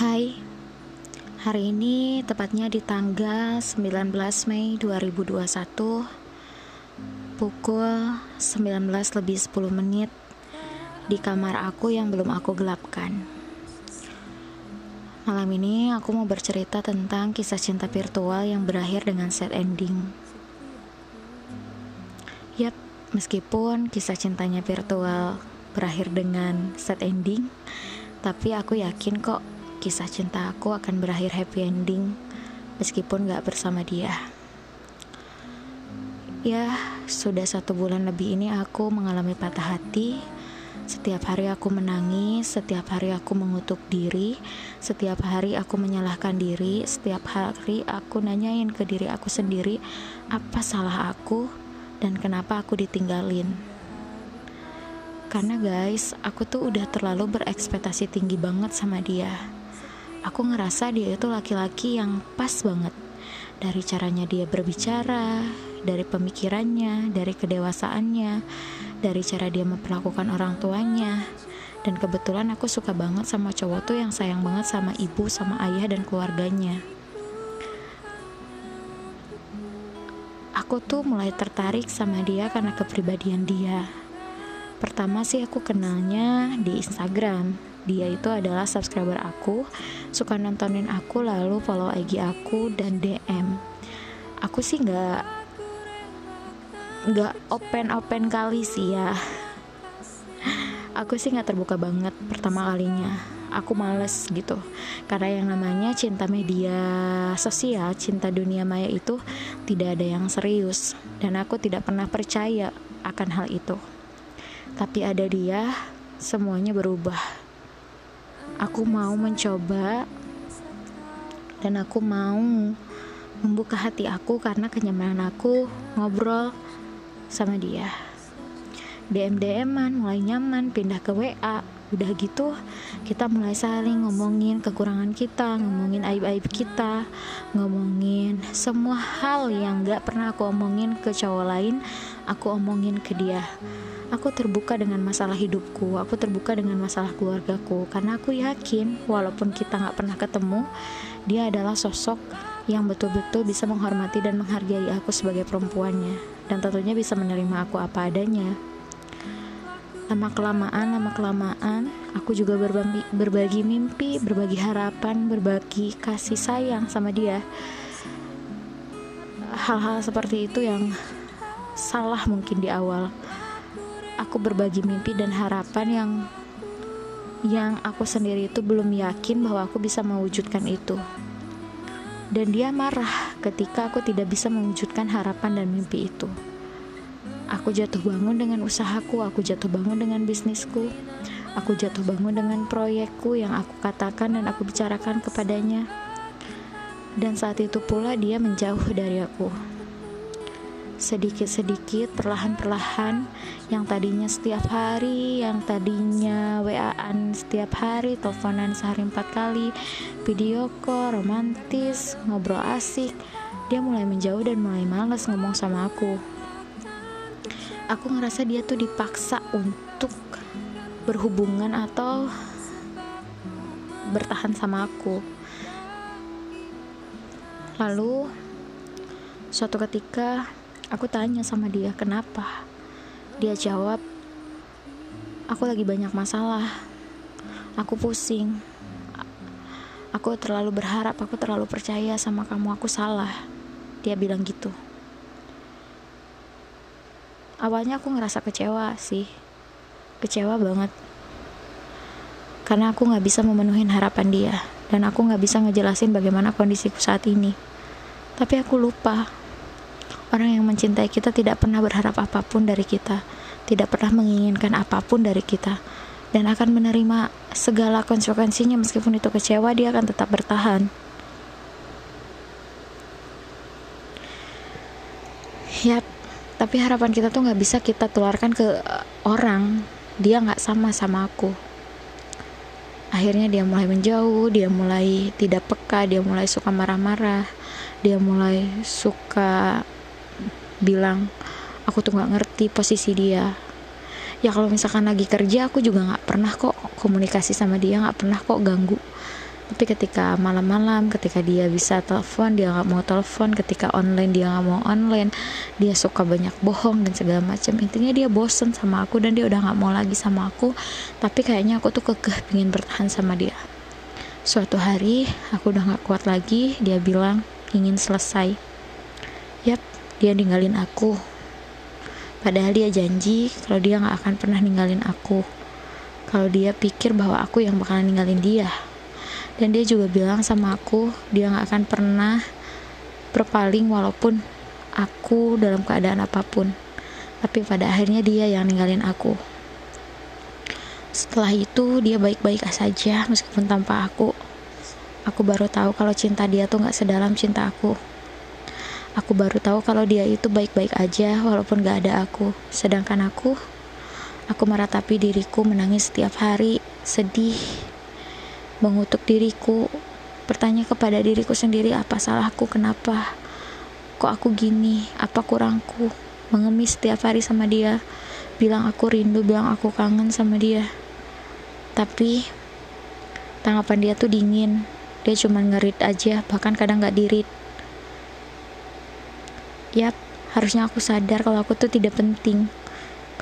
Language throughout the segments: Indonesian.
Hai, hari ini tepatnya di tanggal 19 Mei 2021 Pukul 19 lebih 10 menit Di kamar aku yang belum aku gelapkan. Malam ini aku mau bercerita tentang kisah cinta virtual yang berakhir dengan sad ending. Yap, meskipun kisah cintanya virtual berakhir dengan sad ending Tapi aku yakin kok kisah cinta aku akan berakhir happy ending meskipun gak bersama dia. Ya, sudah satu bulan lebih ini aku mengalami patah hati. Setiap hari aku menangis, setiap hari aku mengutuk diri, setiap hari aku menyalahkan diri, setiap hari aku nanyain ke diri aku sendiri apa salah aku dan kenapa aku ditinggalin. Karena guys, aku tuh udah terlalu berekspektasi tinggi banget sama dia aku ngerasa dia itu laki-laki yang pas banget dari caranya dia berbicara, dari pemikirannya, dari kedewasaannya, dari cara dia memperlakukan orang tuanya. Dan kebetulan aku suka banget sama cowok tuh yang sayang banget sama ibu, sama ayah dan keluarganya. Aku tuh mulai tertarik sama dia karena kepribadian dia. Pertama sih aku kenalnya di Instagram, dia itu adalah subscriber aku suka nontonin aku lalu follow IG aku dan DM aku sih nggak nggak open open kali sih ya. Aku sih nggak terbuka banget pertama kalinya. Aku males gitu. Karena yang namanya cinta media sosial cinta dunia maya itu tidak ada yang serius. Dan aku tidak pernah percaya akan hal itu. Tapi ada dia semuanya berubah aku mau mencoba dan aku mau membuka hati aku karena kenyamanan aku ngobrol sama dia. DM DM-an mulai nyaman pindah ke WA udah gitu kita mulai saling ngomongin kekurangan kita ngomongin aib-aib kita ngomongin semua hal yang gak pernah aku omongin ke cowok lain aku omongin ke dia Aku terbuka dengan masalah hidupku, aku terbuka dengan masalah keluargaku, karena aku yakin walaupun kita nggak pernah ketemu, dia adalah sosok yang betul-betul bisa menghormati dan menghargai aku sebagai perempuannya, dan tentunya bisa menerima aku apa adanya. Lama kelamaan, lama kelamaan, aku juga berbagi, berbagi mimpi, berbagi harapan, berbagi kasih sayang sama dia. Hal-hal seperti itu yang salah mungkin di awal aku berbagi mimpi dan harapan yang yang aku sendiri itu belum yakin bahwa aku bisa mewujudkan itu. Dan dia marah ketika aku tidak bisa mewujudkan harapan dan mimpi itu. Aku jatuh bangun dengan usahaku, aku jatuh bangun dengan bisnisku, aku jatuh bangun dengan proyekku yang aku katakan dan aku bicarakan kepadanya. Dan saat itu pula dia menjauh dari aku sedikit-sedikit perlahan-perlahan. Yang tadinya setiap hari yang tadinya WA-an setiap hari teleponan sehari empat kali. Video call romantis ngobrol asik. Dia mulai menjauh dan mulai males ngomong sama aku. Aku ngerasa dia tuh dipaksa untuk berhubungan atau bertahan sama aku. Lalu suatu ketika Aku tanya sama dia, kenapa? Dia jawab, aku lagi banyak masalah. Aku pusing. Aku terlalu berharap, aku terlalu percaya sama kamu, aku salah. Dia bilang gitu. Awalnya aku ngerasa kecewa sih. Kecewa banget. Karena aku gak bisa memenuhi harapan dia. Dan aku gak bisa ngejelasin bagaimana kondisiku saat ini. Tapi aku lupa Orang yang mencintai kita tidak pernah berharap apa pun dari kita, tidak pernah menginginkan apa pun dari kita, dan akan menerima segala konsekuensinya meskipun itu kecewa, dia akan tetap bertahan. Yap, tapi harapan kita tuh nggak bisa kita tularkan ke orang. Dia nggak sama sama aku. Akhirnya dia mulai menjauh, dia mulai tidak peka, dia mulai suka marah-marah, dia mulai suka bilang aku tuh nggak ngerti posisi dia. Ya kalau misalkan lagi kerja aku juga nggak pernah kok komunikasi sama dia nggak pernah kok ganggu. Tapi ketika malam-malam ketika dia bisa telepon dia nggak mau telepon ketika online dia nggak mau online dia suka banyak bohong dan segala macam. Intinya dia bosen sama aku dan dia udah nggak mau lagi sama aku. Tapi kayaknya aku tuh kekeh pengen bertahan sama dia. Suatu hari aku udah nggak kuat lagi dia bilang ingin selesai. Yap dia ninggalin aku. Padahal dia janji kalau dia nggak akan pernah ninggalin aku. Kalau dia pikir bahwa aku yang bakalan ninggalin dia. Dan dia juga bilang sama aku dia nggak akan pernah berpaling walaupun aku dalam keadaan apa pun. Tapi pada akhirnya dia yang ninggalin aku. Setelah itu dia baik-baik saja meskipun tanpa aku. Aku baru tahu kalau cinta dia tuh nggak sedalam cinta aku aku baru tahu kalau dia itu baik-baik aja walaupun gak ada aku. Sedangkan aku aku meratapi diriku menangis setiap hari sedih mengutuk diriku, bertanya kepada diriku sendiri apa salahku, kenapa? Kok aku gini, apa kurangku, mengemis setiap hari sama dia, bilang aku rindu, bilang aku kangen sama dia. Tapi tanggapan dia tuh dingin, dia cuma ngerit aja, bahkan kadang gak dirit. Yap, harusnya aku sadar kalau aku tuh tidak penting,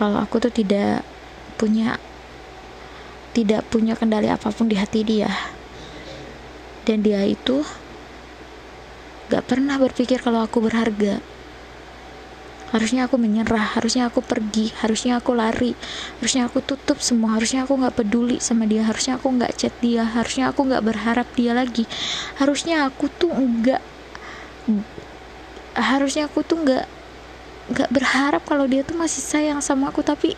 kalau aku tuh tidak punya tidak punya kendali apa pun di hati dia. Dan dia itu gak pernah berpikir kalau aku berharga. Harusnya aku menyerah harusnya aku pergi harusnya aku lari harusnya aku tutup semua harusnya aku gak peduli sama dia harusnya aku gak chat dia harusnya aku gak berharap dia lagi. Harusnya aku tuh gak harusnya aku tuh gak gak berharap kalau dia tuh masih sayang sama aku tapi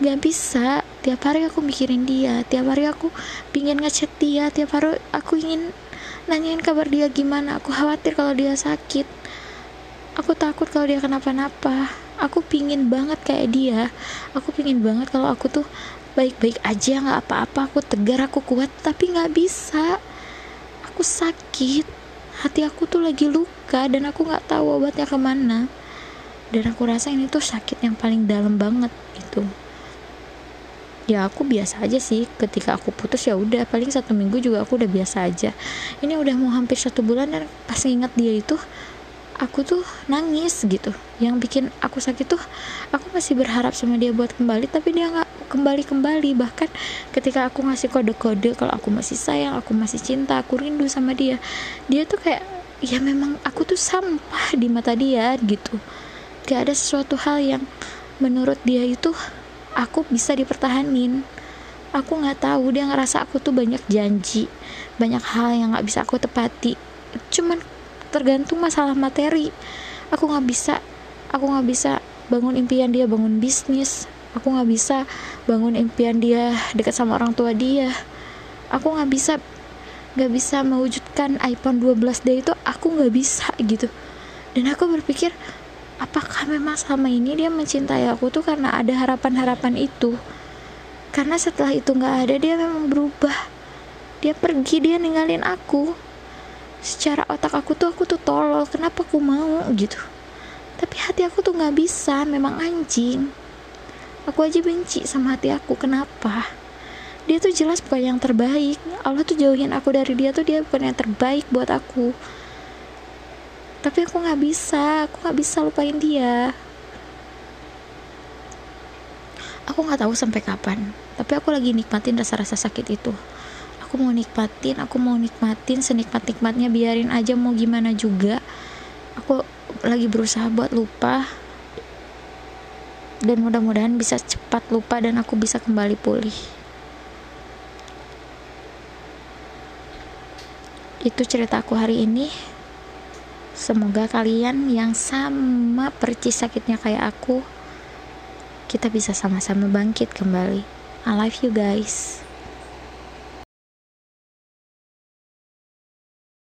gak bisa. Tiap hari aku mikirin dia tiap hari aku pingin ngechat dia tiap hari aku ingin nanyain kabar dia gimana. Aku khawatir kalau dia sakit. Aku takut kalau dia kenapa-napa. Aku pingin banget kayak dia. Aku pingin banget kalau aku tuh baik-baik aja nggak apa-apa. Aku tegar aku kuat tapi nggak bisa. Aku sakit hati aku tuh lagi luka dan aku nggak tahu obatnya ke mana. Dan aku rasa ini tuh sakit yang paling dalam banget gitu. Ya aku biasa aja sih. Ketika aku putus ya udah. Paling satu minggu juga aku udah biasa aja. Ini udah mau hampir satu bulan dan pas ingat dia itu aku tuh nangis gitu. Yang bikin aku sakit tuh aku masih berharap sama dia buat kembali tapi dia nggak kembali kembali bahkan ketika aku ngasih kode-kode kalau aku masih sayang aku masih cinta aku rindu sama dia dia tuh kayak ya memang aku tuh sampah di mata dia gitu. Gak ada sesuatu hal yang menurut dia itu aku bisa dipertahanin. Aku nggak tahu dia ngerasa aku tuh banyak janji banyak hal yang nggak bisa aku tepati. Cuman tergantung masalah materi. Aku nggak bisa aku nggak bisa bangun impian dia bangun bisnis. Aku nggak bisa bangun impian dia dekat sama orang tua dia. Aku nggak bisa nggak bisa mewujudkan iPhone 12D itu aku nggak bisa gitu. Dan aku berpikir apakah memang selama ini dia mencintai aku tuh karena ada harapan-harapan itu? Karena setelah itu nggak ada dia memang berubah. Dia pergi dia ninggalin aku secara otak aku tuh aku tuh tolol kenapa aku mau gitu. Tapi hati aku tuh nggak bisa memang anjing. Aku aja benci sama hati aku kenapa? Dia tuh jelas bukan yang terbaik. Allah tuh jauhin aku dari dia tuh dia bukan yang terbaik buat aku. Tapi aku nggak bisa aku nggak bisa lupain dia. Aku nggak tahu sampai kapan tapi aku lagi nikmatin rasa-rasa sakit itu aku mau nikmatin aku mau nikmatin senikmat nikmatnya biarin aja mau gimana juga aku lagi berusaha buat lupa dan mudah-mudahan bisa cepat lupa dan aku bisa kembali pulih itu cerita aku hari ini Semoga kalian yang sama percis sakitnya kayak aku, kita bisa sama-sama bangkit kembali. I love you guys.